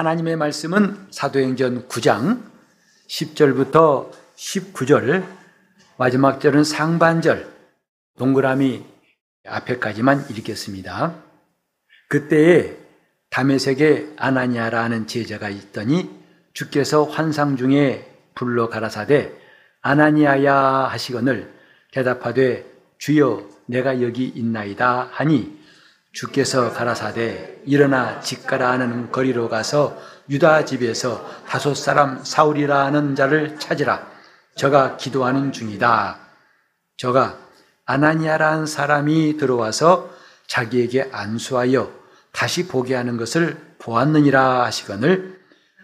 하나님의 말씀은 사도행전 9장 10절부터 19절, 마지막 절은 상반절, 동그라미 앞에까지만 읽겠습니다. 그때에 담에색에 아나니아라는 제자가 있더니 주께서 환상 중에 불러 가라사대 아나니아야 하시거늘 대답하되 주여 내가 여기 있나이다 하니 주께서 가라사대 일어나 집가라 하는 거리로 가서 유다 집에서 다섯 사람 사울이라는 자를 찾으라. 저가 기도하는 중이다. 저가 아나니아라는 사람이 들어와서 자기에게 안수하여 다시 보게 하는 것을 보았느니라 하시거늘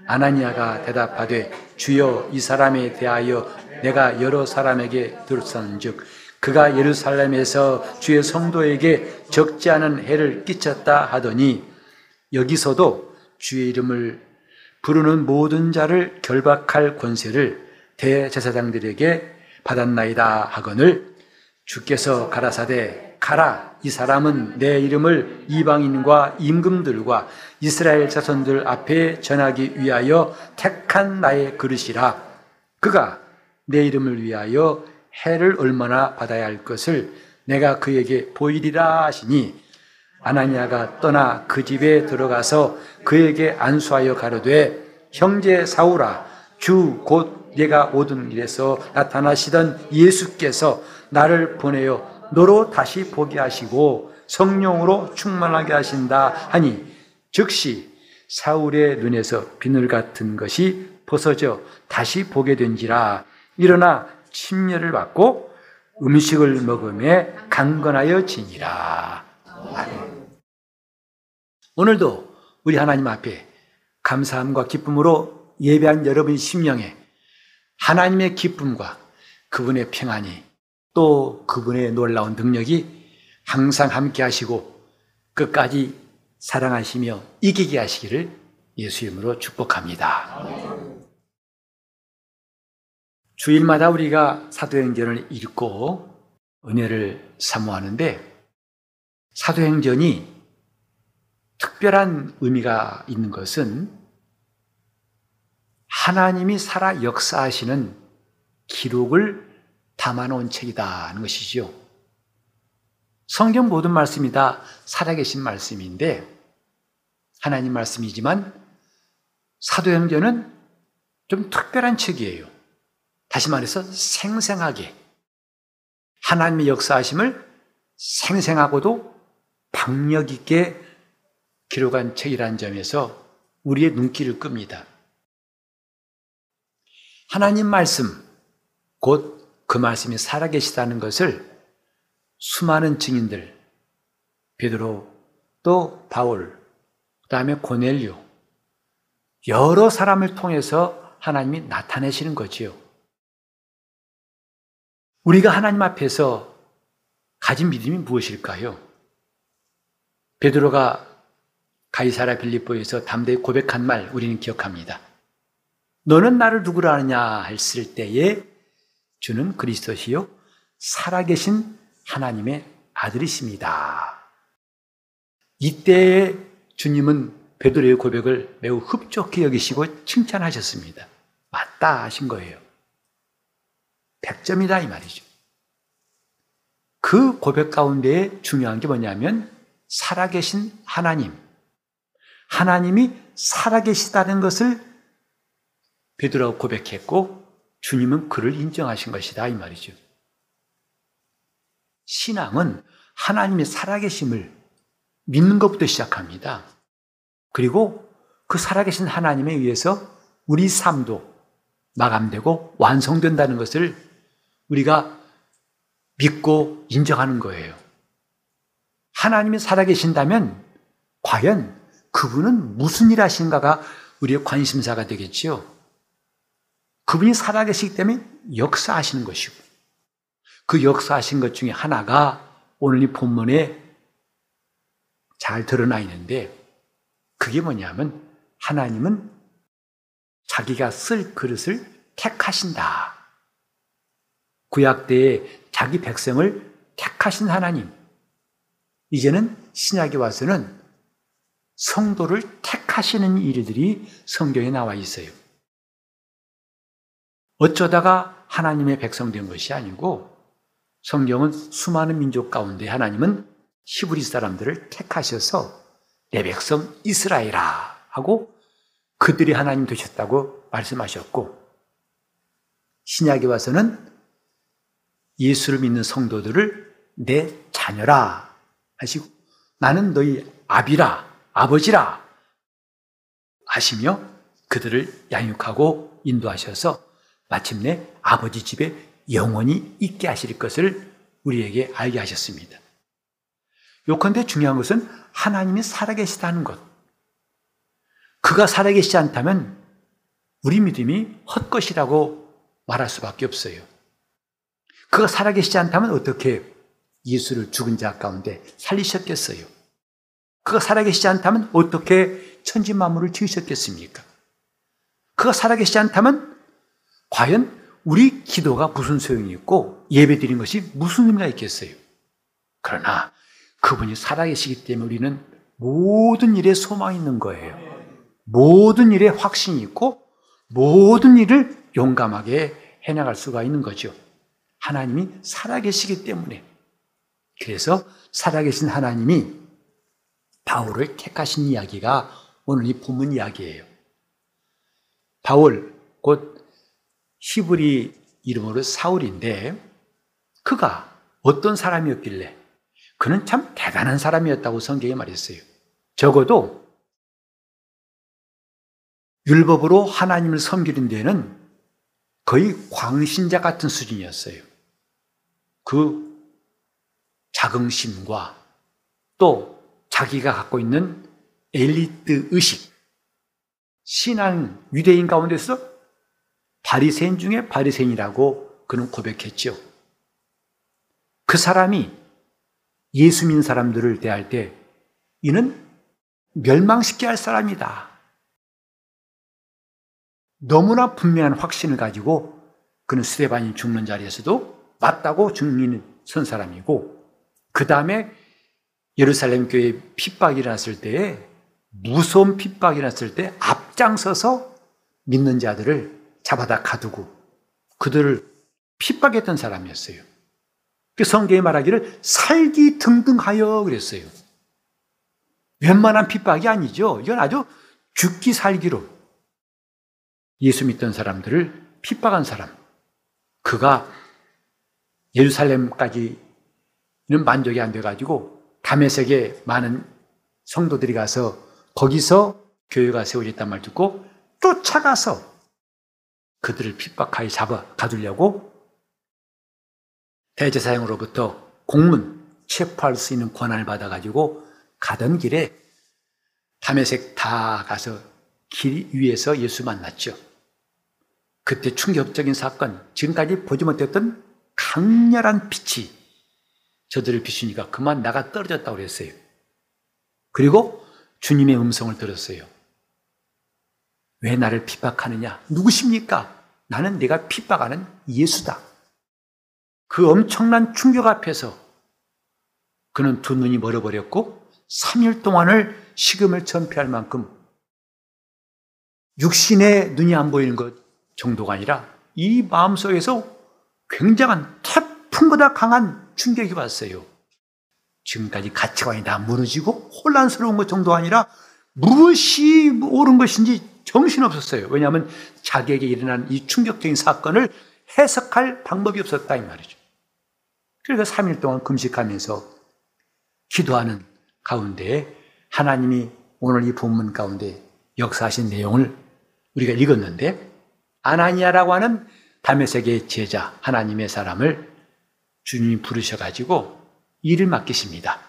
아나니아가 대답하되 주여 이 사람에 대하여 내가 여러 사람에게 들었은즉 그가 예루살렘에서 주의 성도에게 적지 않은 해를 끼쳤다 하더니 여기서도 주의 이름을 부르는 모든 자를 결박할 권세를 대제사장들에게 받았나이다 하거늘 주께서 가라사대 가라 이 사람은 내 이름을 이방인과 임금들과 이스라엘 자손들 앞에 전하기 위하여 택한 나의 그릇이라. 그가 내 이름을 위하여 해를 얼마나 받아야 할 것을 내가 그에게 보이리라 하시니 아나니아가 떠나 그 집에 들어가서 그에게 안수하여 가로되 형제 사울아 주곧 내가 오던 길에서 나타나시던 예수께서 나를 보내어 너로 다시 보게 하시고 성령으로 충만하게 하신다 하니 즉시 사울의 눈에서 비늘 같은 것이 벗어져 다시 보게 된지라. 일어나 침례를 받고 음식을 먹음에 강건하여 지니라. 오늘도 우리 하나님 앞에 감사함과 기쁨으로 예배한 여러분 심령에 하나님의 기쁨과 그분의 평안이 또 그분의 놀라운 능력이 항상 함께 하시고 끝까지 사랑하시며 이기게 하시기를 예수 이름으로 축복합니다. 주일마다 우리가 사도행전을 읽고 은혜를 사모하는데 사도행전이 특별한 의미가 있는 것은 하나님이 살아 역사하시는 기록을 담아놓은 책이다 하는 것이지요. 성경 모든 말씀이 다 살아계신 말씀인데 하나님 말씀이지만 사도행전은 좀 특별한 책이에요. 다시 말해서 생생하게 하나님의 역사하심을 생생하고도 박력 있게 기록한 책이라는 점에서 우리의 눈길을 끕니다. 하나님 말씀, 곧 그 말씀이 살아계시다는 것을 수많은 증인들, 베드로, 또 바울, 그 다음에 고넬료, 여러 사람을 통해서 하나님이 나타내시는 거지요. 우리가 하나님 앞에서 가진 믿음이 무엇일까요? 베드로가 가이사라 빌립보에서 담대히 고백한 말 우리는 기억합니다. 너는 나를 누구라 하느냐 했을 때에 주는 그리스도시요 살아계신 하나님의 아들이십니다. 이때에 주님은 베드로의 고백을 매우 흡족히 여기시고 칭찬하셨습니다. 맞다 하신 거예요. 100점이다 이 말이죠. 그 고백 가운데 중요한 게 뭐냐면 살아계신 하나님. 하나님이 살아계시다는 것을 베드로가 고백했고 주님은 그를 인정하신 것이다 이 말이죠. 신앙은 하나님의 살아계심을 믿는 것부터 시작합니다. 그리고 그 살아계신 하나님에 의해서 우리 삶도 마감되고 완성된다는 것을 우리가 믿고 인정하는 거예요. 하나님이 살아계신다면 과연 그분은 무슨 일 하신가가 우리의 관심사가 되겠지요. 그분이 살아계시기 때문에 역사하시는 것이고, 그 역사하신 것 중에 하나가 오늘 이 본문에 잘 드러나 있는데, 그게 뭐냐면, 하나님은 자기가 쓸 그릇을 택하신다. 구약 때에 자기 백성을 택하신 하나님. 이제는 신약에 와서는 성도를 택하시는 일들이 성경에 나와 있어요. 어쩌다가 하나님의 백성 된 것이 아니고 성경은 수많은 민족 가운데 하나님은 히브리 사람들을 택하셔서 내 백성 이스라엘아 하고 그들이 하나님 되셨다고 말씀하셨고 신약에 와서는 예수를 믿는 성도들을 내 자녀라 하시고 나는 너희 아비라 아버지라 하시며 그들을 양육하고 인도하셔서 마침내 아버지 집에 영원히 있게 하실 것을 우리에게 알게 하셨습니다. 요컨대 중요한 것은 하나님이 살아계시다는 것. 그가 살아계시지 않다면 우리 믿음이 헛것이라고 말할 수밖에 없어요. 그가 살아계시지 않다면 어떻게 예수를 죽은 자 가운데 살리셨겠어요? 그가 살아계시지 않다면 어떻게 천지 만물을 지으셨겠습니까? 그가 살아계시지 않다면 과연 우리 기도가 무슨 소용이 있고 예배 드린 것이 무슨 의미가 있겠어요? 그러나 그분이 살아계시기 때문에 우리는 모든 일에 소망이 있는 거예요. 모든 일에 확신이 있고 모든 일을 용감하게 해나갈 수가 있는 거죠. 하나님이 살아계시기 때문에. 그래서 살아계신 하나님이 바울을 택하신 이야기가 오늘 이 본문 이야기예요. 바울, 곧 히브리 이름으로 사울인데 그가 어떤 사람이었길래 그는 참 대단한 사람이었다고 성경에 말했어요. 적어도 율법으로 하나님을 섬기는 데는 거의 광신자 같은 수준이었어요. 그 자긍심과 또 자기가 갖고 있는 엘리트 의식, 신앙 유대인 가운데서 바리새인 중에 바리새인이라고 그는 고백했죠. 그 사람이 예수 믿는 사람들을 대할 때 이는 멸망시켜야 할 사람이다. 너무나 분명한 확신을 가지고 그는 스테반이 죽는 자리에서도 맞다고 증인을 선 사람이고 그 다음에 예루살렘 교회 핍박이 일어났을 때에 무서운 핍박이 일어났을 때 앞장서서 믿는 자들을 잡아다 가두고 그들을 핍박했던 사람이었어요. 그 성경이 말하기를 살기 등등하여 그랬어요. 웬만한 핍박이 아니죠. 이건 아주 죽기 살기로 예수 믿던 사람들을 핍박한 사람. 그가 예루살렘까지는 만족이 안 돼가지고 담에색에 많은 성도들이 가서 거기서 교회가 세워졌단 말 듣고 쫓아가서 그들을 핍박하여 잡아 가두려고 대제사장으로부터 공문 체포할 수 있는 권한을 받아가지고 가던 길에 담에색 다 가서 길 위에서 예수 만났죠. 그때 충격적인 사건, 지금까지 보지 못했던 강렬한 빛이 저들을 비추니까 그만 나가 떨어졌다고 그랬어요. 그리고 주님의 음성을 들었어요. 왜 나를 핍박하느냐? 누구십니까? 나는 내가 핍박하는 예수다. 그 엄청난 충격 앞에서 그는 두 눈이 멀어버렸고 3일 동안을 식음을 전폐할 만큼 육신의 눈이 안 보이는 것 정도가 아니라 이 마음속에서 굉장한 태풍보다 강한 충격이 왔어요. 지금까지 가치관이 다 무너지고 혼란스러운 것 정도가 아니라 무엇이 옳은 것인지 정신없었어요. 왜냐하면 자기에게 일어난 이 충격적인 사건을 해석할 방법이 없었다 이 말이죠. 그래서 3일 동안 금식하면서 기도하는 가운데 하나님이 오늘 이 본문 가운데 역사하신 내용을 우리가 읽었는데 아나니아라고 하는 담에색의 제자 하나님의 사람을 주님이 부르셔가지고 일을 맡기십니다.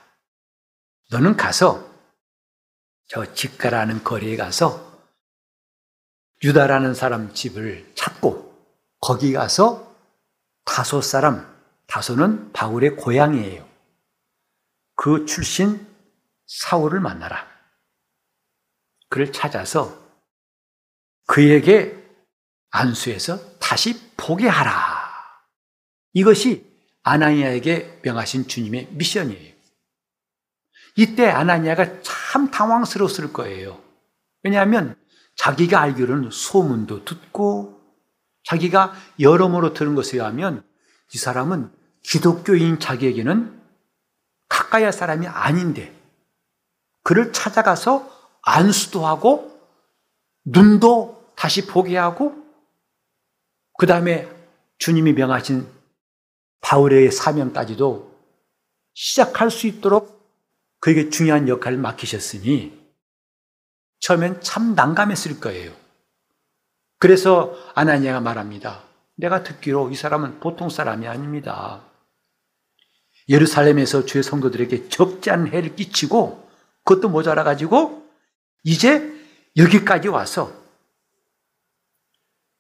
너는 가서 저 직가라는 거리에 가서 유다라는 사람 집을 찾고 거기 가서 다소 사람, 다소는 바울의 고향이에요. 그 출신 사울을 만나라. 그를 찾아서 그에게 안수해서 다시 보게 하라. 이것이 아나니아에게 명하신 주님의 미션이에요. 이때 아나니아가 참 당황스러웠을 거예요. 왜냐하면 자기가 알기로는 소문도 듣고 자기가 여러모로 들은 것에 의하면 이 사람은 기독교인 자기에게는 가까이 할 사람이 아닌데 그를 찾아가서 안수도 하고 눈도 다시 보게 하고 그 다음에 주님이 명하신 바울의 사명까지도 시작할 수 있도록 그에게 중요한 역할을 맡기셨으니 처음엔 참 난감했을 거예요. 그래서 아나니아가 말합니다. 내가 듣기로 이 사람은 보통 사람이 아닙니다. 예루살렘에서 주의 성도들에게 적지 않은 해를 끼치고 그것도 모자라 가지고 이제 여기까지 와서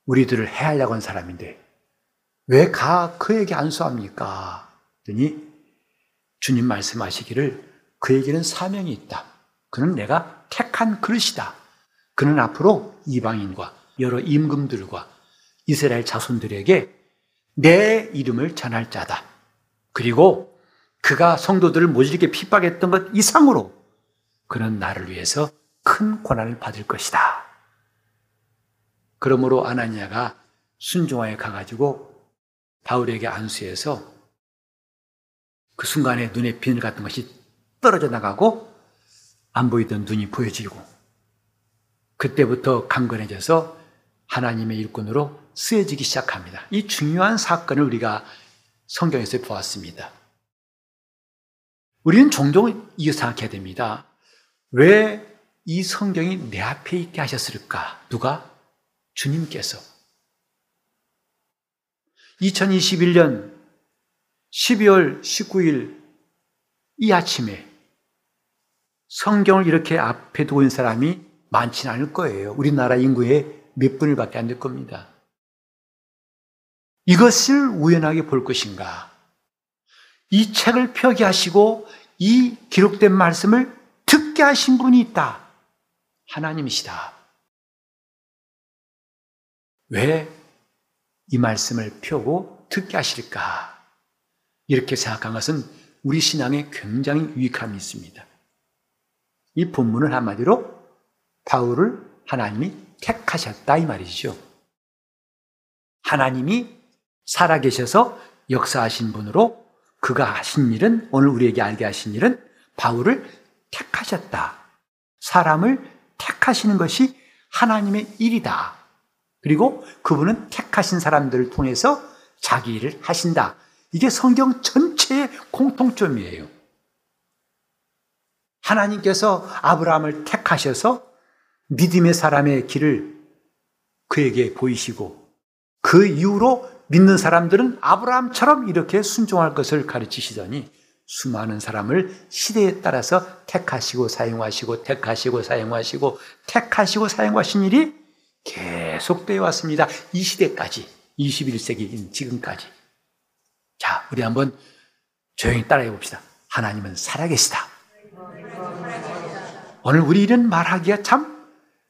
우리들을 해하려고 한 사람인데 왜 가 그에게 안수합니까? 그러니 주님 말씀하시기를 그에게는 사명이 있다. 그는 내가 택한 그릇이다. 그는 앞으로 이방인과 여러 임금들과 이스라엘 자손들에게 내 이름을 전할 자다. 그리고 그가 성도들을 모질게 핍박했던 것 이상으로 그는 나를 위해서 큰 고난을 받을 것이다. 그러므로 아나니아가 순종하에 가가지고 바울에게 안수해서 그 순간에 눈에 비늘 같은 것이 떨어져 나가고 안 보이던 눈이 보여지고 그때부터 강건해져서 하나님의 일꾼으로 쓰여지기 시작합니다. 이 중요한 사건을 우리가 성경에서 보았습니다. 우리는 종종 이거 생각해야 됩니다. 왜 이 성경이 내 앞에 있게 하셨을까? 누가? 주님께서. 2021년 12월 19일 이 아침에 성경을 이렇게 앞에 두고 있는 사람이 많지는 않을 거예요. 우리나라 인구의 몇 분을 밖에 안 될 겁니다. 이것을 우연하게 볼 것인가? 이 책을 펴게 하시고 이 기록된 말씀을 듣게 하신 분이 있다. 하나님이시다. 왜 이 말씀을 펴고 듣게 하실까? 이렇게 생각한 것은 우리 신앙에 굉장히 유익함이 있습니다. 이 본문은 한마디로 바울을 하나님이 택하셨다 이 말이죠. 하나님이 살아계셔서 역사하신 분으로 그가 하신 일은 오늘 우리에게 알게 하신 일은 바울을 택하셨다. 사람을 택하시는 것이 하나님의 일이다. 그리고 그분은 택하신 사람들을 통해서 자기 일을 하신다. 이게 성경 전체의 공통점이에요. 하나님께서 아브라함을 택하셔서 믿음의 사람의 길을 그에게 보이시고 그 이후로 믿는 사람들은 아브라함처럼 이렇게 순종할 것을 가르치시더니 수많은 사람을 시대에 따라서 택하시고 사용하시고 택하시고 사용하시고 택하시고 사용하신 일이 계속되어 왔습니다. 이 시대까지 21세기인 지금까지 자 우리 한번 조용히 따라해 봅시다. 하나님은 살아계시다. 오늘 우리 이런 말하기가 참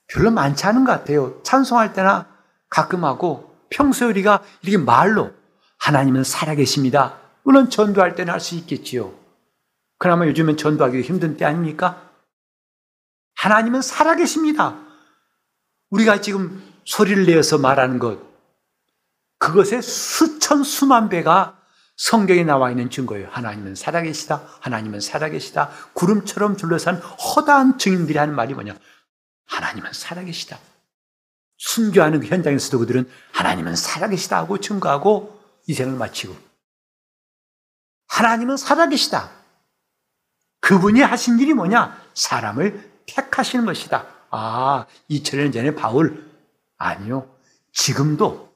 별로 많지 않은 것 같아요. 찬송할 때나 가끔 하고 평소에 우리가 이렇게 말로 하나님은 살아계십니다. 물론 전도할 때는 할 수 있겠지요. 그나마 요즘은 전도하기 힘든 때 아닙니까? 하나님은 살아계십니다. 우리가 지금 소리를 내어서 말하는 것, 그것의 수천 수만 배가 성경에 나와 있는 증거예요. 하나님은 살아계시다. 하나님은 살아계시다. 구름처럼 둘러싼 허다한 증인들이 하는 말이 뭐냐? 하나님은 살아계시다. 순교하는 그 현장에서도 그들은 하나님은 살아계시다 하고 증거하고 이 생을 마치고 하나님은 살아계시다. 그분이 하신 일이 뭐냐? 사람을 택하시는 것이다. 아, 2000년 전에 바울 아니요. 지금도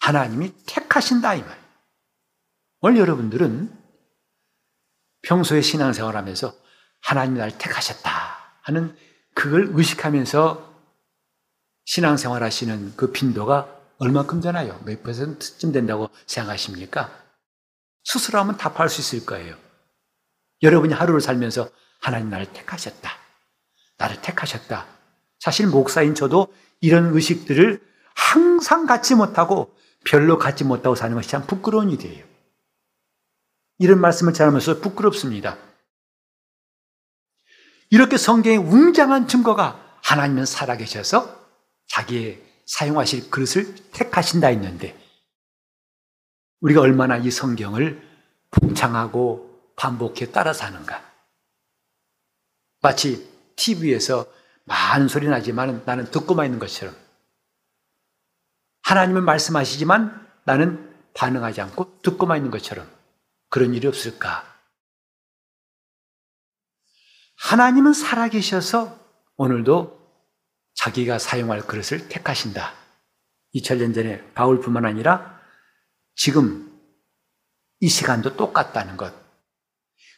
하나님이 택하신다 이 말. 오늘 여러분들은 평소에 신앙생활 하면서 하나님이 날 택하셨다 하는 그걸 의식하면서 신앙생활 하시는 그 빈도가 얼마큼 되나요? 몇 퍼센트쯤 된다고 생각하십니까? 스스로 하면 답할 수 있을 거예요. 여러분이 하루를 살면서 하나님 나를 택하셨다. 나를 택하셨다. 사실 목사인 저도 이런 의식들을 항상 갖지 못하고 별로 갖지 못하고 사는 것이 참 부끄러운 일이에요. 이런 말씀을 전하면서 부끄럽습니다. 이렇게 성경에 웅장한 증거가 하나님은 살아계셔서 자기의 사용하실 그릇을 택하신다 했는데 우리가 얼마나 이 성경을 봉창하고 반복해 따라 사는가. 마치 TV에서 많은 소리 나지만 나는 듣고만 있는 것처럼 하나님은 말씀하시지만 나는 반응하지 않고 듣고만 있는 것처럼 그런 일이 없을까? 하나님은 살아계셔서 오늘도 자기가 사용할 그릇을 택하신다. 2000년 전에 바울뿐만 아니라 지금 이 시간도 똑같다는 것.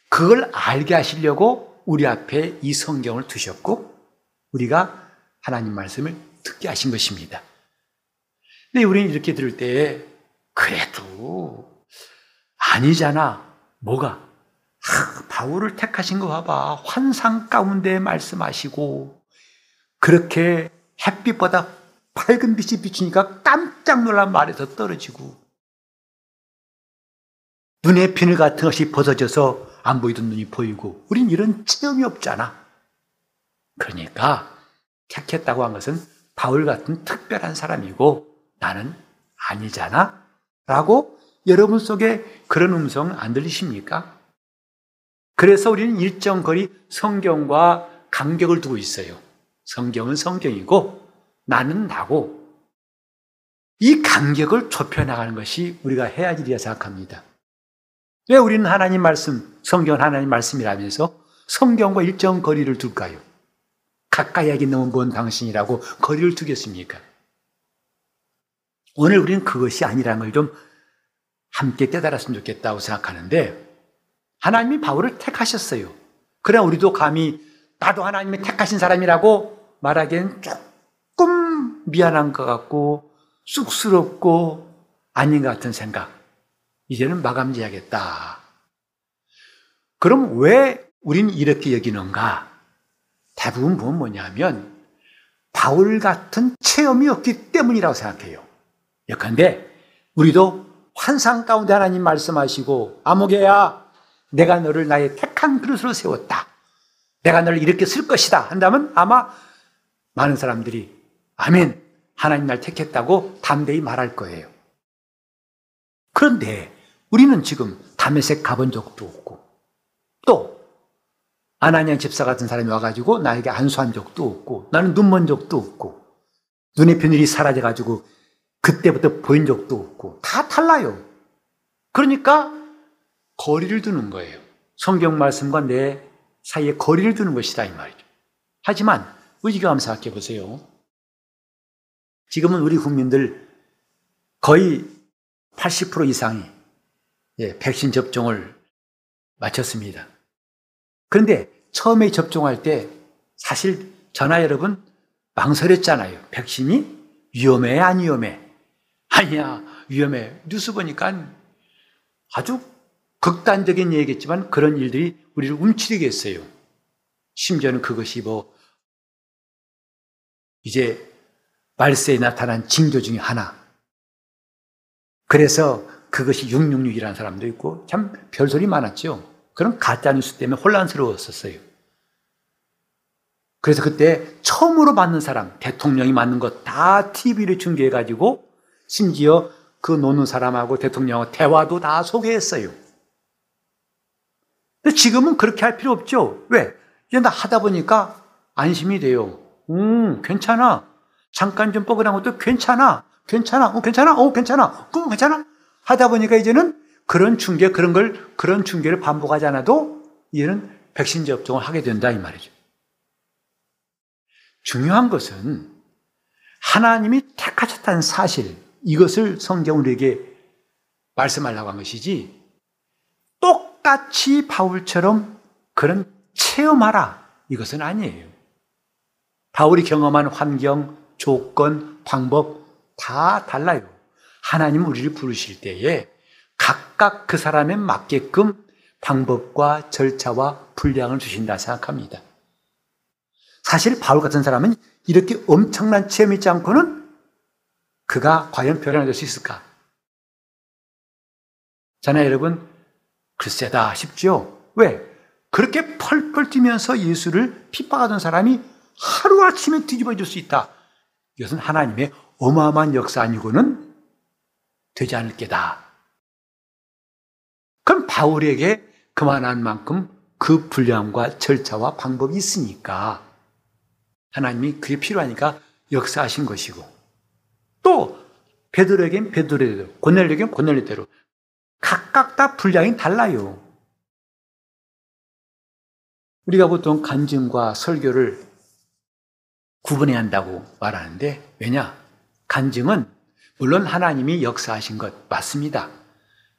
그걸 알게 하시려고 우리 앞에 이 성경을 두셨고 우리가 하나님 말씀을 듣게 하신 것입니다. 근데 우리는 이렇게 들을 때 그래도 아니잖아. 뭐가? 하, 바울을 택하신 거 봐봐. 환상 가운데 말씀하시고 그렇게 햇빛보다 밝은 빛이 비추니까 깜짝 놀란 말에서 떨어지고 눈에 비늘 같은 것이 벗어져서 안 보이던 눈이 보이고 우린 이런 체험이 없잖아. 그러니까 택했다고 한 것은 바울 같은 특별한 사람이고 나는 아니잖아. 라고 여러분 속에 그런 음성 안 들리십니까? 그래서 우리는 일정 거리 성경과 간격을 두고 있어요. 성경은 성경이고 나는 나고 이 간격을 좁혀나가는 것이 우리가 해야 할 일이라 생각합니다. 왜 우리는 하나님 말씀, 성경은 하나님 말씀이라면서 성경과 일정 거리를 둘까요? 가까이 하기 너무 먼 당신이라고 거리를 두겠습니까? 오늘 우리는 그것이 아니라는 걸 좀 함께 깨달았으면 좋겠다고 생각하는데 하나님이 바울을 택하셨어요. 그래 우리도 감히 나도 하나님이 택하신 사람이라고 말하기엔 조금 미안한 것 같고 쑥스럽고 아닌 것 같은 생각. 이제는 마감지야겠다. 그럼 왜 우린 이렇게 여기는가? 대부분 보면 뭐냐면 바울 같은 체험이 없기 때문이라고 생각해요. 역한데 우리도 환상 가운데 하나님 말씀하시고 아무개야 내가 너를 나의 택한 그릇으로 세웠다. 내가 너를 이렇게 쓸 것이다 한다면 아마 많은 사람들이 아멘 하나님 날 택했다고 담대히 말할 거예요. 그런데 우리는 지금 담에색 가본 적도 없고 또 아나니아 집사 같은 사람이 와가지고 나에게 안수한 적도 없고 나는 눈 먼 적도 없고 눈의 비늘이 사라져가지고 그때부터 보인 적도 없고 다 달라요. 그러니까 거리를 두는 거예요. 성경 말씀과 내 사이에 거리를 두는 것이다 이 말이죠. 하지만 의지가 생각해 보세요. 지금은 우리 국민들 거의 80% 이상이 예, 백신 접종을 마쳤습니다. 그런데 처음에 접종할 때 사실 전화 여러분 망설였잖아요. 백신이 위험해 안 위험해? 아니야 위험해. 뉴스 보니까 아주 극단적인 얘기겠지만 그런 일들이 우리를 움츠리게 했어요. 심지어는 그것이 뭐 이제 말세에 나타난 징조 중에 하나. 그래서 그것이 666이라는 사람도 있고 참 별소리 많았죠. 그런 가짜뉴스 때문에 혼란스러웠었어요. 그래서 그때 처음으로 맞는 사람, 대통령이 맞는 것 다 TV로 중계해가지고 심지어 그 노는 사람하고 대통령하고 대화도 다 소개했어요. 근데 지금은 그렇게 할 필요 없죠. 왜? 이제 나 하다 보니까 안심이 돼요. 음, 괜찮아. 잠깐 좀 뻐근한 것도 괜찮아. 괜찮아. 어, 괜찮아. 어, 괜찮아. 그 괜찮아. 하다 보니까 이제는 그런 중계, 그런 걸, 그런 중계를 반복하지 않아도 이제는 백신 접종을 하게 된다, 이 말이죠. 중요한 것은 하나님이 택하셨다는 사실, 이것을 성경 우리에게 말씀하려고 한 것이지, 똑같이 바울처럼 그런 체험하라, 이것은 아니에요. 바울이 경험한 환경, 조건, 방법 다 달라요. 하나님 우리를 부르실 때에 각각 그 사람에 맞게끔 방법과 절차와 분량을 주신다 생각합니다. 사실 바울 같은 사람은 이렇게 엄청난 체험이 있지 않고는 그가 과연 변화될 수 있을까? 자나 여러분, 글쎄다 싶죠? 왜? 그렇게 펄펄 뛰면서 예수를 핍박하던 사람이 하루아침에 뒤집어질 수 있다. 이것은 하나님의 어마어마한 역사 아니고는 되지 않을 게다. 그럼 바울에게 그만한 만큼 그 분량과 절차와 방법이 있으니까 하나님이 그게 필요하니까 역사하신 것이고 또 베드로에겐 베드로대로 고넬에겐 고넬대로 각각 다 분량이 달라요. 우리가 보통 간증과 설교를 구분해야 한다고 말하는데 왜냐? 간증은 물론 하나님이 역사하신 것 맞습니다.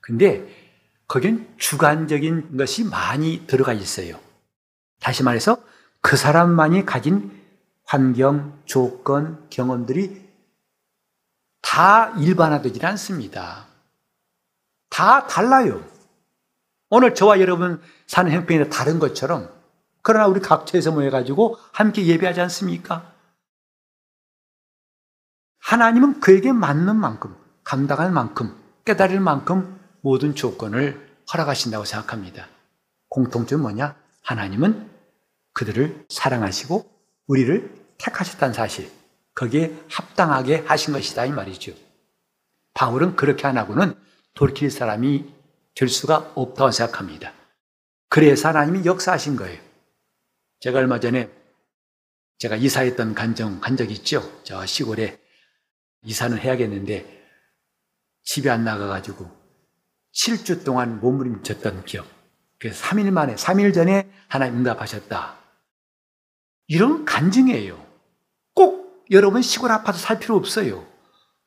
근데 거긴 주관적인 것이 많이 들어가 있어요. 다시 말해서 그 사람만이 가진 환경, 조건, 경험들이 다 일반화되지 않습니다. 다 달라요. 오늘 저와 여러분 사는 형편이 다른 것처럼 그러나 우리 각처에서 모여가지고 함께 예배하지 않습니까? 하나님은 그에게 맞는 만큼, 감당할 만큼, 깨달을 만큼 모든 조건을 허락하신다고 생각합니다. 공통점 뭐냐? 하나님은 그들을 사랑하시고 우리를 택하셨다는 사실, 거기에 합당하게 하신 것이다 이 말이죠. 바울은 그렇게 안 하고는 돌이킬 사람이 될 수가 없다고 생각합니다. 그래서 하나님이 역사하신 거예요. 제가 얼마 전에 제가 이사했던 간정 간 적이 있죠. 저 시골에 이사는 해야겠는데 집에 안 나가가지고 7주 동안 몸부림쳤던 기억. 그래서 3일 만에, 3일 전에 하나님 응답하셨다. 이런 간증이에요. 꼭 여러분 시골 아파트 살 필요 없어요.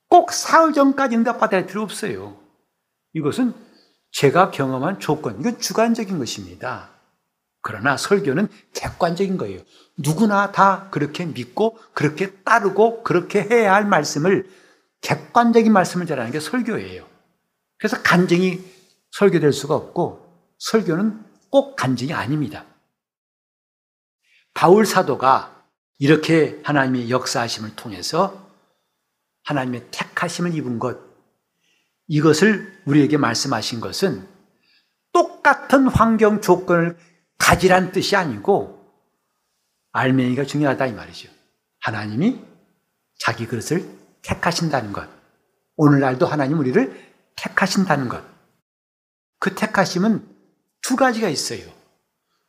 꼭 사흘 전까지 응답받아야 할 필요 없어요. 이것은 제가 경험한 조건, 이건 주관적인 것입니다. 그러나 설교는 객관적인 거예요. 누구나 다 그렇게 믿고 그렇게 따르고 그렇게 해야 할 말씀을 객관적인 말씀을 전하는 게 설교예요. 그래서 간증이 설교될 수가 없고 설교는 꼭 간증이 아닙니다. 바울 사도가 이렇게 하나님의 역사하심을 통해서 하나님의 택하심을 입은 것, 이것을 우리에게 말씀하신 것은 똑같은 환경 조건을 가지란 뜻이 아니고 알맹이가 중요하다 이 말이죠. 하나님이 자기 그릇을 택하신다는 것. 오늘날도 하나님 우리를 택하신다는 것. 그 택하심은 두 가지가 있어요.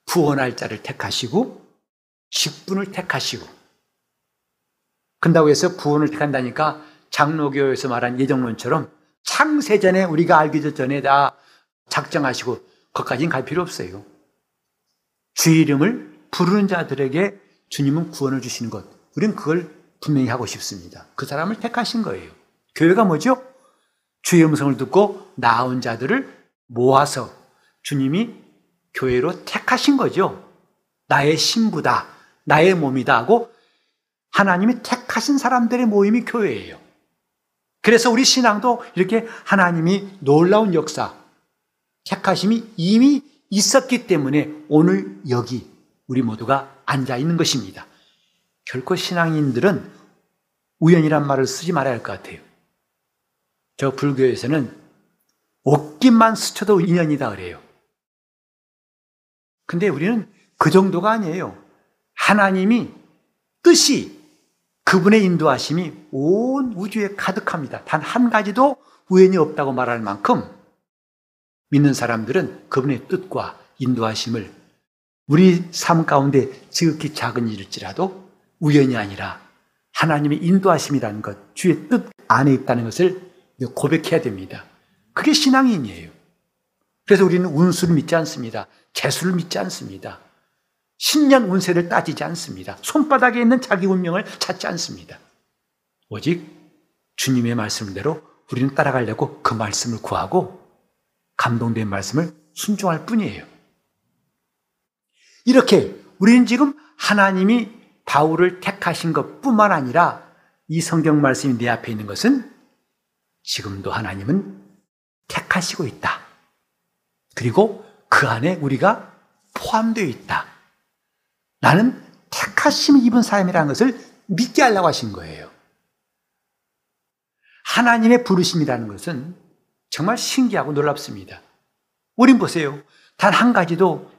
구원할 자를 택하시고 직분을 택하시고. 근다고 해서 구원을 택한다니까 장로교에서 말한 예정론처럼 창세전에 우리가 알기 전에 다 작정하시고 거기까지는 갈 필요 없어요. 주 이름을 부르는 자들에게 주님은 구원을 주시는 것. 우리는 그걸 분명히 하고 싶습니다. 그 사람을 택하신 거예요. 교회가 뭐죠? 주의 음성을 듣고 나온 자들을 모아서 주님이 교회로 택하신 거죠. 나의 신부다. 나의 몸이다 하고 하나님이 택하신 사람들의 모임이 교회예요. 그래서 우리 신앙도 이렇게 하나님이 놀라운 역사, 택하심이 이미 있었기 때문에 오늘 여기 우리 모두가 앉아 있는 것입니다. 결코 신앙인들은 우연이란 말을 쓰지 말아야 할 것 같아요. 저 불교에서는 옷깃만 스쳐도 인연이다 그래요. 근데 우리는 그 정도가 아니에요. 하나님이 뜻이 그분의 인도하심이 온 우주에 가득합니다. 단 한 가지도 우연이 없다고 말할 만큼 믿는 사람들은 그분의 뜻과 인도하심을 우리 삶 가운데 지극히 작은 일일지라도 우연이 아니라 하나님의 인도하심이라는 것, 주의 뜻 안에 있다는 것을 고백해야 됩니다. 그게 신앙인이에요. 그래서 우리는 운수를 믿지 않습니다. 재수를 믿지 않습니다. 신년 운세를 따지지 않습니다. 손바닥에 있는 자기 운명을 찾지 않습니다. 오직 주님의 말씀대로 우리는 따라가려고 그 말씀을 구하고 감동된 말씀을 순종할 뿐이에요. 이렇게 우리는 지금 하나님이 바울을 택하신 것 뿐만 아니라 이 성경 말씀이 내 앞에 있는 것은 지금도 하나님은 택하시고 있다. 그리고 그 안에 우리가 포함되어 있다. 나는 택하심을 입은 사람이라는 것을 믿게 하려고 하신 거예요. 하나님의 부르심이라는 것은 정말 신기하고 놀랍습니다. 우린 보세요. 단 한 가지도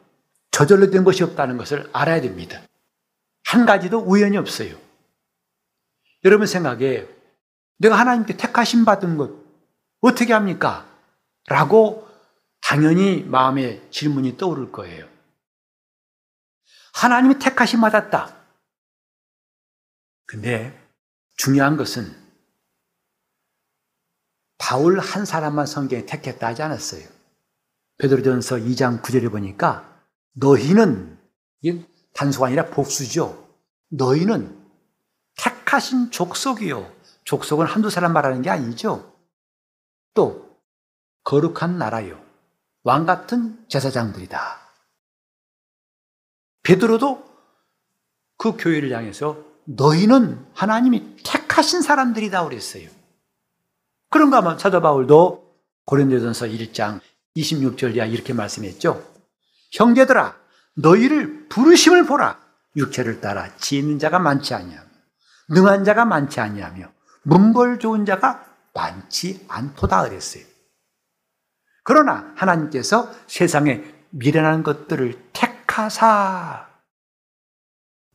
저절로 된 것이 없다는 것을 알아야 됩니다. 한 가지도 우연이 없어요. 여러분 생각에 내가 하나님께 택하심 받은 것 어떻게 합니까? 라고 당연히 마음에 질문이 떠오를 거예요. 하나님이 택하심 받았다. 근데 중요한 것은 바울 한 사람만 성경에 택했다 하지 않았어요. 베드로전서 2장 9절에 보니까 너희는 이게 단수가 아니라 복수죠. 너희는 택하신 족속이요. 족속은 한두 사람 말하는 게 아니죠. 또 거룩한 나라요. 왕 같은 제사장들이다. 베드로도 그 교회를 향해서 너희는 하나님이 택하신 사람들이다 그랬어요. 그런가 하면 사도 바울도 고린도전서 1장 26절 이하 이렇게 말씀했죠. 형제들아 너희를 부르심을 보라. 육체를 따라 지는 자가 많지 아니하며 능한 자가 많지 아니하며 문벌 좋은 자가 많지 않도다 그랬어요. 그러나 하나님께서 세상에 미련한 것들을 택하사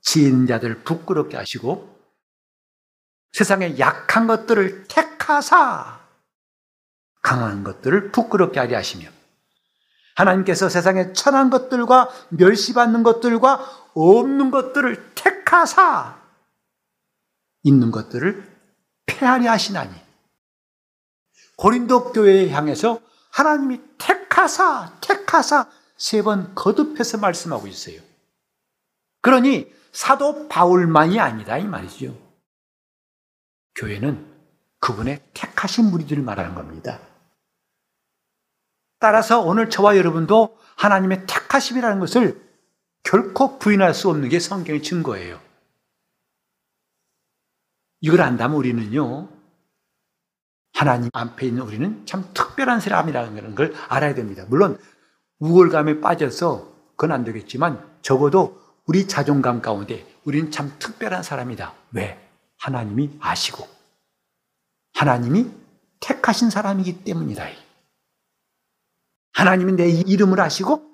지은 자들 부끄럽게 하시고 세상에 약한 것들을 택하사 강한 것들을 부끄럽게 하게 하시며 하나님께서 세상에 천한 것들과 멸시받는 것들과 없는 것들을 택하사 있는 것들을 폐하려 하시나니 고린도 교회에 향해서 하나님이 택하사 택하사 세 번 거듭해서 말씀하고 있어요. 그러니 사도 바울만이 아니다 이 말이죠. 교회는 그분의 택하신 무리들을 말하는 겁니다. 따라서 오늘 저와 여러분도 하나님의 택하심이라는 것을 결코 부인할 수 없는 게 성경의 증거예요. 이걸 안다면 우리는요, 하나님 앞에 있는 우리는 참 특별한 사람이라는 걸 알아야 됩니다. 물론 우월감에 빠져서 그건 안 되겠지만 적어도 우리 자존감 가운데 우리는 참 특별한 사람이다. 왜? 하나님이 아시고 하나님이 택하신 사람이기 때문이다. 하나님이 내 이름을 아시고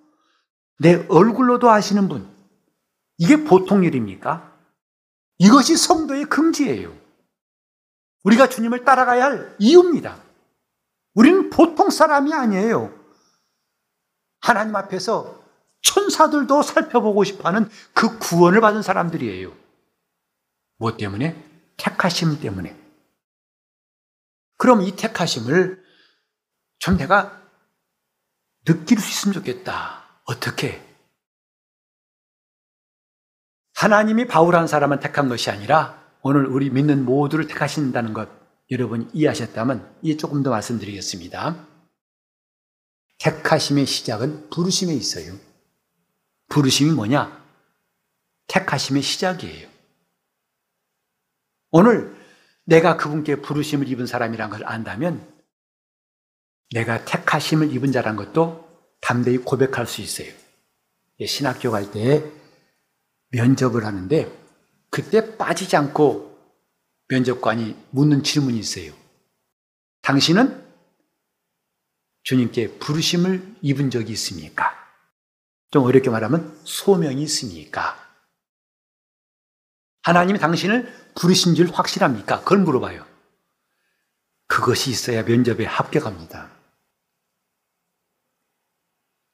내 얼굴로도 아시는 분. 이게 보통 일입니까? 이것이 성도의 금지예요. 우리가 주님을 따라가야 할 이유입니다. 우리는 보통 사람이 아니에요. 하나님 앞에서 천사들도 살펴보고 싶어 하는 그 구원을 받은 사람들이에요. 뭐 때문에? 택하심 때문에. 그럼 이 택하심을 좀 내가 느낄 수 있으면 좋겠다. 어떻게? 하나님이 바울한 사람을 택한 것이 아니라 오늘 우리 믿는 모두를 택하신다는 것 여러분 이해하셨다면 이제 조금 더 말씀드리겠습니다. 택하심의 시작은 부르심에 있어요. 부르심이 뭐냐? 택하심의 시작이에요. 오늘 내가 그분께 부르심을 입은 사람이란 걸 안다면 내가 택하심을 입은 자란 것도 담대히 고백할 수 있어요. 신학교 갈 때 면접을 하는데 그때 빠지지 않고 면접관이 묻는 질문이 있어요. 당신은 주님께 부르심을 입은 적이 있습니까? 좀 어렵게 말하면 소명이 있습니까? 하나님이 당신을 부르신 줄 확실합니까? 그걸 물어봐요. 그것이 있어야 면접에 합격합니다.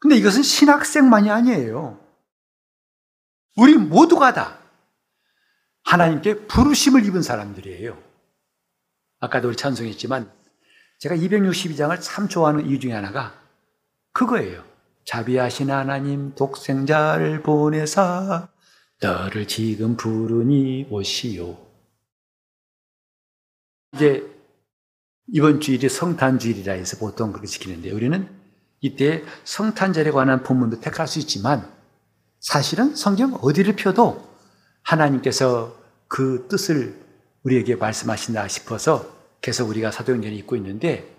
근데 이것은 신학생만이 아니에요. 우리 모두가 다 하나님께 부르심을 입은 사람들이에요. 아까도 우리 찬송했지만 제가 262장을 참 좋아하는 이유 중에 하나가 그거예요. 자비하신 하나님 독생자를 보내사 너를 지금 부르니 오시오. 이제 이번 주일이 성탄 주일이라 해서 보통 그렇게 지키는데 우리는 이때 성탄절에 관한 본문도 택할 수 있지만 사실은 성경 어디를 펴도 하나님께서 그 뜻을 우리에게 말씀하신다 싶어서 계속 우리가 사도행전을 읽고 있는데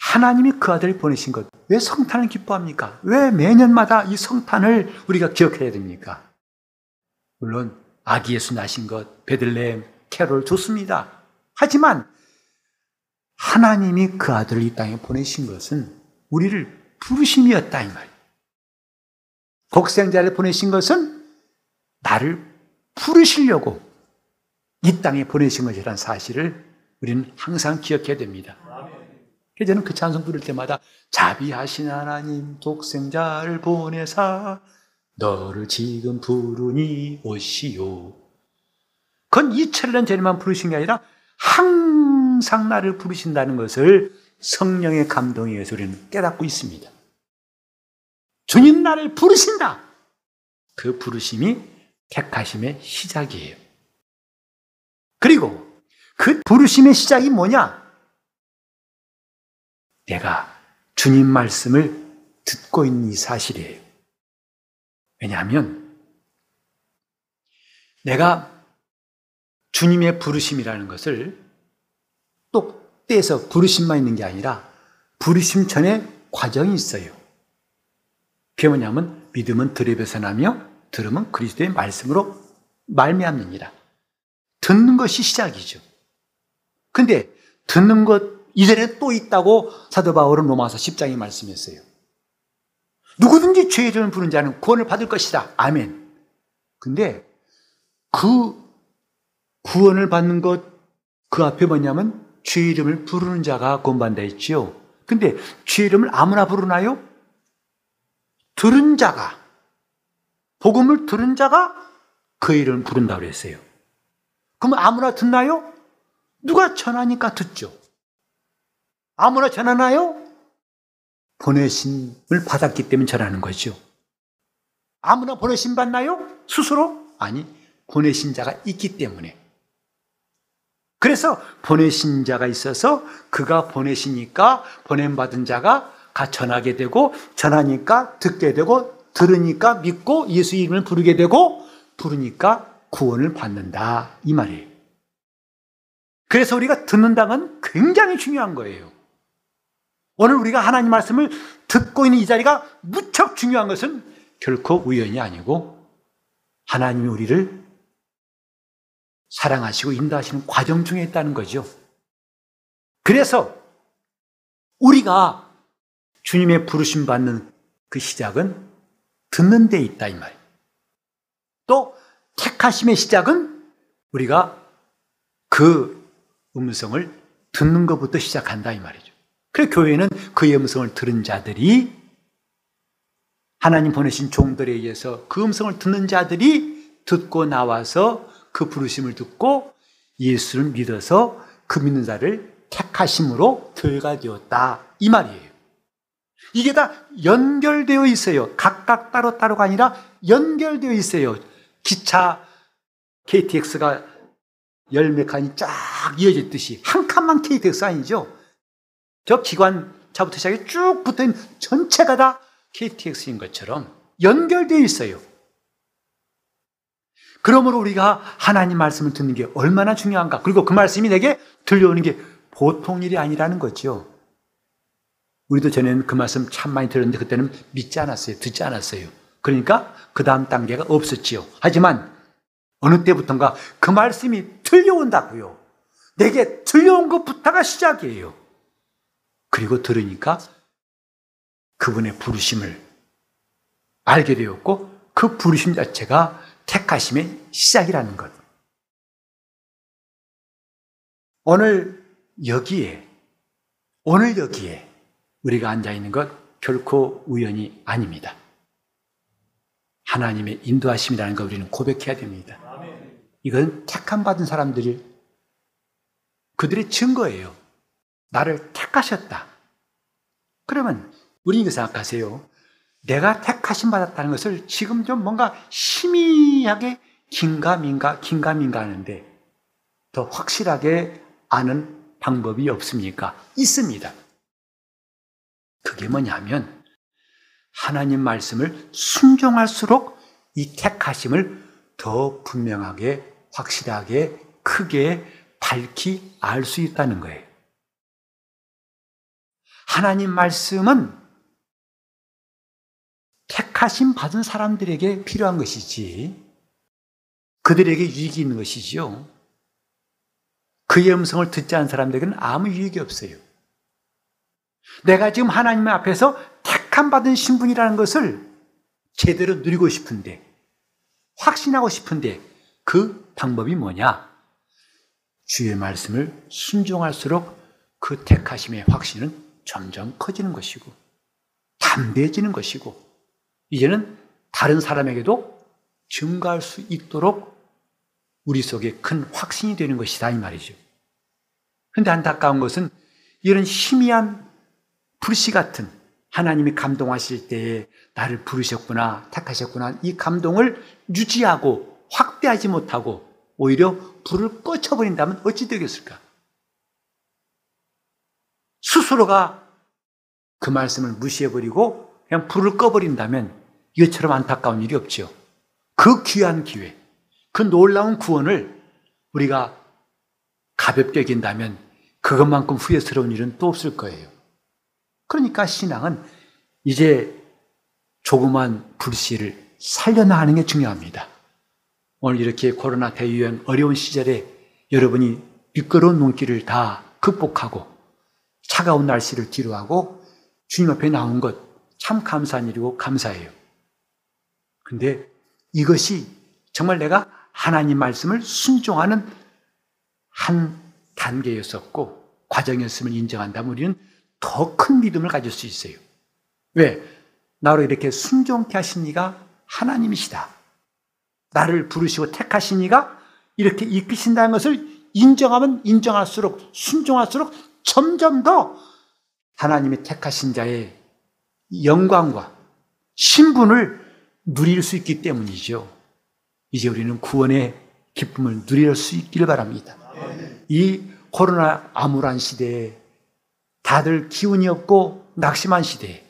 하나님이 그 아들을 보내신 것. 왜 성탄을 기뻐합니까? 왜 매년마다 이 성탄을 우리가 기억해야 됩니까? 물론 아기 예수 나신 것, 베들레헴, 캐롤 좋습니다. 하지만 하나님이 그 아들을 이 땅에 보내신 것은 우리를 부르심이었다 이 말. 독생자를 보내신 것은 나를 부르시려고 이 땅에 보내신 것이라는 사실을 우리는 항상 기억해야 됩니다. 그래서 저는 그 찬송 부를 때마다 자비하신 하나님 독생자를 보내사 너를 지금 부르니 오시오. 그건 이철년 전에만 부르신 게 아니라 항 상 나를 부르신다는 것을 성령의 감동에 의해서 우리는 깨닫고 있습니다. 주님 나를 부르신다. 그 부르심이 택하심의 시작이에요. 그리고 그 부르심의 시작이 뭐냐? 내가 주님 말씀을 듣고 있는 이 사실이에요. 왜냐하면 내가 주님의 부르심이라는 것을 또 떼서 부르심만 있는 게 아니라 부르심 전에 과정이 있어요. 그게 뭐냐면 믿음은 들에서 나며 들음은 그리스도의 말씀으로 말미암느니라. 듣는 것이 시작이죠. 근데 듣는 것 이전에 또 있다고 사도 바울은 로마서 10장에 말씀했어요. 누구든지 죄의 이름을 부른 자는 구원을 받을 것이다. 아멘. 근데 그 구원을 받는 것, 그 앞에 뭐냐면 죄 이름을 부르는 자가 구원받는다 했지요. 근데 죄 이름을 아무나 부르나요? 들은 자가, 복음을 들은 자가 그 이름을 부른다고 그랬어요. 그럼 아무나 듣나요? 누가 전하니까 듣죠. 아무나 전하나요? 보내심을 받았기 때문에 전하는 거죠. 아무나 보내심 받나요? 스스로? 아니, 보내신 자가 있기 때문에. 그래서 보내신 자가 있어서 그가 보내시니까 보냄받은 자가 가 전하게 되고 전하니까 듣게 되고 들으니까 믿고 예수 이름을 부르게 되고 부르니까 구원을 받는다 이 말이에요. 그래서 우리가 듣는다는 굉장히 중요한 거예요. 오늘 우리가 하나님 말씀을 듣고 있는 이 자리가 무척 중요한 것은 결코 우연이 아니고 하나님이 우리를 사랑하시고 인도하시는 과정 중에 있다는 거죠. 그래서 우리가 주님의 부르심 받는 그 시작은 듣는 데 있다 이 말이에요. 또 택하심의 시작은 우리가 그 음성을 듣는 것부터 시작한다 이 말이죠. 그래 교회는 그의 음성을 들은 자들이 하나님 보내신 종들에 의해서 그 음성을 듣는 자들이 듣고 나와서 그 부르심을 듣고 예수를 믿어서 그 믿는 자를 택하심으로 교회가 되었다. 이 말이에요. 이게 다 연결되어 있어요. 각각 따로따로가 아니라 연결되어 있어요. 기차 KTX가 열몇 칸이 쫙 이어졌듯이 한 칸만 KTX 아니죠? 저 기관차부터 시작해 쭉 붙어있는 전체가 다 KTX인 것처럼 연결되어 있어요. 그러므로 우리가 하나님 말씀을 듣는 게 얼마나 중요한가. 그리고 그 말씀이 내게 들려오는 게 보통 일이 아니라는 거죠. 우리도 전에는 그 말씀 참 많이 들었는데 그때는 믿지 않았어요. 듣지 않았어요. 그러니까 그 다음 단계가 없었지요. 하지만 어느 때부턴가 그 말씀이 들려온다고요. 내게 들려온 것부터가 시작이에요. 그리고 들으니까 그분의 부르심을 알게 되었고 그 부르심 자체가 택하심의 시작이라는 것. 오늘 여기에, 오늘 여기에 우리가 앉아 있는 것 결코 우연이 아닙니다. 하나님의 인도하심이라는 걸 우리는 고백해야 됩니다. 이건 택함 받은 사람들이 그들의 증거예요. 나를 택하셨다. 그러면 우리 이거 생각하세요. 내가 택하심 받았다는 것을 지금 좀 뭔가 희미하게 긴가민가, 긴가민가 하는데 더 확실하게 아는 방법이 없습니까? 있습니다. 그게 뭐냐면 하나님 말씀을 순종할수록 이 택하심을 더 분명하게, 확실하게, 크게, 밝히 알 수 있다는 거예요. 하나님 말씀은 택하심 받은 사람들에게 필요한 것이지, 그들에게 유익이 있는 것이지요. 그의 음성을 듣지 않은 사람들에게는 아무 유익이 없어요. 내가 지금 하나님 앞에서 택함 받은 신분이라는 것을 제대로 누리고 싶은데, 확신하고 싶은데, 그 방법이 뭐냐? 주의 말씀을 순종할수록 그 택하심의 확신은 점점 커지는 것이고, 담대해지는 것이고, 이제는 다른 사람에게도 증가할 수 있도록 우리 속에 큰 확신이 되는 것이다, 이 말이죠. 근데 안타까운 것은 이런 희미한 불씨 같은 하나님이 감동하실 때에 나를 부르셨구나, 택하셨구나, 이 감동을 유지하고 확대하지 못하고 오히려 불을 꺼쳐버린다면 어찌 되겠을까? 스스로가 그 말씀을 무시해버리고 그냥 불을 꺼버린다면 이것처럼 안타까운 일이 없죠. 그 귀한 기회, 그 놀라운 구원을 우리가 가볍게 여긴다면 그것만큼 후회스러운 일은 또 없을 거예요. 그러니까 신앙은 이제 조그만 불씨를 살려나가는 게 중요합니다. 오늘 이렇게 코로나 대유행 어려운 시절에 여러분이 미끄러운 눈길을 다 극복하고 차가운 날씨를 뒤로하고 주님 앞에 나온 것 참 감사한 일이고 감사해요. 근데 이것이 정말 내가 하나님 말씀을 순종하는 한 단계였었고 과정이었음을 인정한다면 우리는 더 큰 믿음을 가질 수 있어요. 왜? 나로 이렇게 순종케 하신 이가 하나님이시다. 나를 부르시고 택하신 이가 이렇게 이끄신다는 것을 인정하면 인정할수록 순종할수록 점점 더 하나님이 택하신 자의 영광과 신분을 누릴 수 있기 때문이죠. 이제 우리는 구원의 기쁨을 누릴 수 있기를 바랍니다. 이 코로나 암울한 시대에 다들 기운이 없고 낙심한 시대에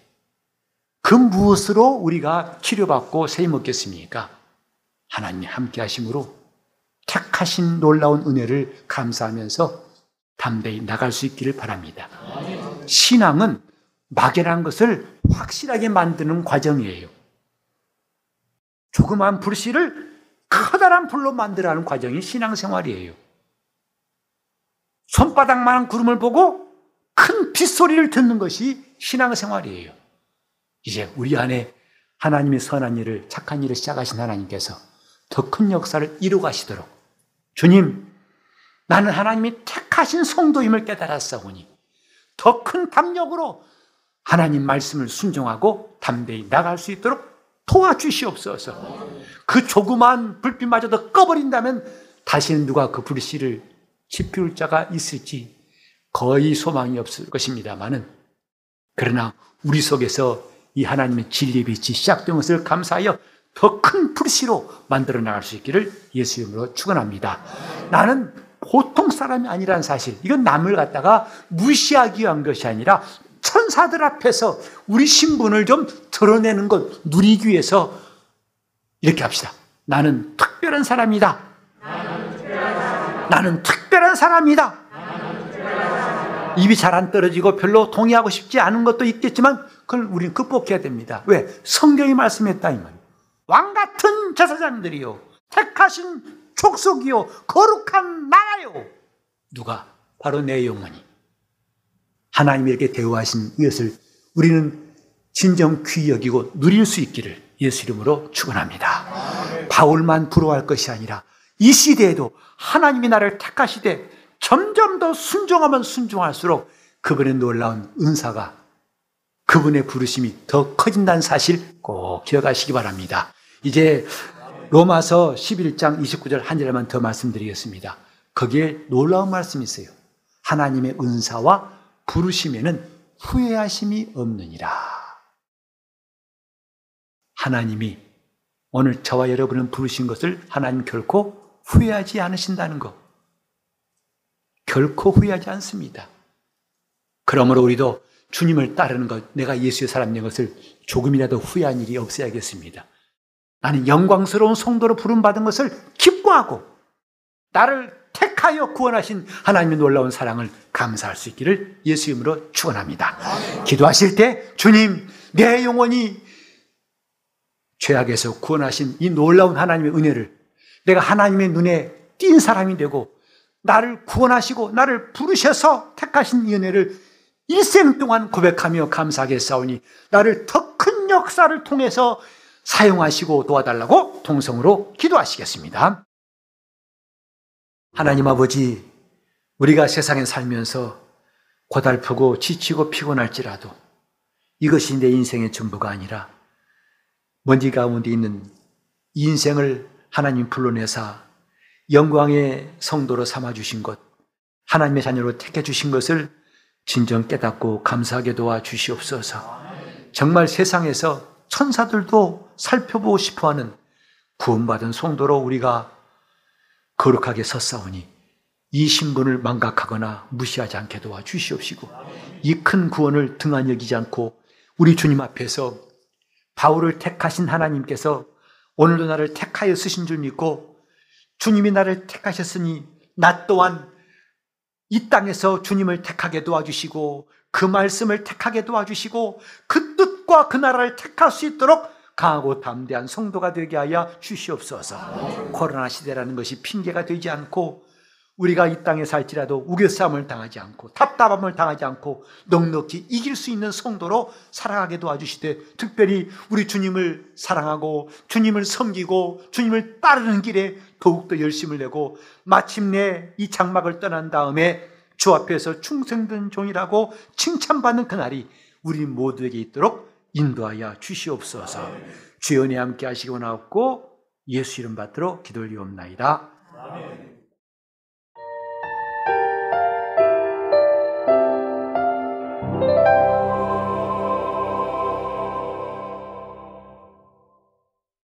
그 무엇으로 우리가 치료받고 새 먹겠습니까? 하나님이 함께 하심으로 택하신 놀라운 은혜를 감사하면서 담대히 나갈 수 있기를 바랍니다. 신앙은 막연한 것을 확실하게 만드는 과정이에요. 조그만 불씨를 커다란 불로 만들어가는 과정이 신앙생활이에요. 손바닥만한 구름을 보고 큰 빗소리를 듣는 것이 신앙생활이에요. 이제 우리 안에 하나님의 선한 일을, 착한 일을 시작하신 하나님께서 더 큰 역사를 이루 가시도록 주님, 나는 하나님이 택하신 성도임을 깨달았사오니 더 큰 담력으로 하나님 말씀을 순종하고 담대히 나갈 수 있도록 도와주시옵소서. 그 조그만 불빛마저도 꺼버린다면 다시는 누가 그 불씨를 지피울 자가 있을지 거의 소망이 없을 것입니다만은 그러나 우리 속에서 이 하나님의 진리의 빛이 시작된 것을 감사하여 더 큰 불씨로 만들어 나갈 수 있기를 예수 이름으로 축원합니다. 나는 보통 사람이 아니라는 사실, 이건 남을 갖다가 무시하기 위한 것이 아니라 천사들 앞에서 우리 신분을 좀 드러내는 것, 누리기 위해서 이렇게 합시다. 나는 특별한 사람이다. 나는 특별한 사람이다. 입이 잘 안 떨어지고 별로 동의하고 싶지 않은 것도 있겠지만 그걸 우리는 극복해야 됩니다. 왜? 성경이 말씀했다 이 말이에요. 왕 같은 제사장들이요. 택하신 족속이요. 거룩한 나라요. 누가? 바로 내 영혼이. 하나님이 이렇게 대우하신 이것을 우리는 진정 귀히 여기고 누릴 수 있기를 예수 이름으로 축원합니다. 바울만 부러워할 것이 아니라 이 시대에도 하나님이 나를 택하시되 점점 더 순종하면 순종할수록 그분의 놀라운 은사가 그분의 부르심이 더 커진다는 사실 꼭 기억하시기 바랍니다. 이제 로마서 11장 29절 한 절만 더 말씀드리겠습니다. 거기에 놀라운 말씀이 있어요. 하나님의 은사와 부르심에는 후회하심이 없느니라. 하나님이 오늘 저와 여러분은 부르신 것을 하나님 결코 후회하지 않으신다는 것. 결코 후회하지 않습니다. 그러므로 우리도 주님을 따르는 것, 내가 예수의 사람인 것을 조금이라도 후회한 일이 없어야겠습니다. 나는 영광스러운 성도로 부름받은 것을 기뻐하고 나를 택하여 구원하신 하나님의 놀라운 사랑을 감사할 수 있기를 예수 이름으로 축원합니다. 기도하실 때 주님 내 영혼이 죄악에서 구원하신 이 놀라운 하나님의 은혜를 내가 하나님의 눈에 띈 사람이 되고 나를 구원하시고 나를 부르셔서 택하신 이 은혜를 일생 동안 고백하며 감사하게 싸우니 나를 더 큰 역사를 통해서 사용하시고 도와달라고 동성으로 기도하시겠습니다. 하나님 아버지, 우리가 세상에 살면서 고달프고 지치고 피곤할지라도 이것이 내 인생의 전부가 아니라 먼지 가운데 있는 인생을 하나님 불러내사 영광의 성도로 삼아주신 것, 하나님의 자녀로 택해주신 것을 진정 깨닫고 감사하게 도와 주시옵소서. 정말 세상에서 천사들도 살펴보고 싶어 하는 구원받은 성도로 우리가 거룩하게 섰사오니 이 신분을 망각하거나 무시하지 않게 도와 주시옵시고 이 큰 구원을 등한 여기지 않고 우리 주님 앞에서 바울을 택하신 하나님께서 오늘도 나를 택하여 쓰신 줄 믿고 주님이 나를 택하셨으니 나 또한 이 땅에서 주님을 택하게 도와주시고 그 말씀을 택하게 도와주시고 그 뜻과 그 나라를 택할 수 있도록 강하고 담대한 성도가 되게 하여 주시옵소서. 코로나 시대라는 것이 핑계가 되지 않고 우리가 이 땅에 살지라도 우겨싸움을 당하지 않고 답답함을 당하지 않고 넉넉히 이길 수 있는 성도로 살아가게 도와주시되 특별히 우리 주님을 사랑하고 주님을 섬기고 주님을 따르는 길에 더욱더 열심을 내고 마침내 이 장막을 떠난 다음에 주 앞에서 충성된 종이라고 칭찬받는 그날이 우리 모두에게 있도록 인도하여 주시옵소서. 주연이 함께 하시고 나옵고, 예수 이름 받들어 기도를 이옵나이다. 아멘.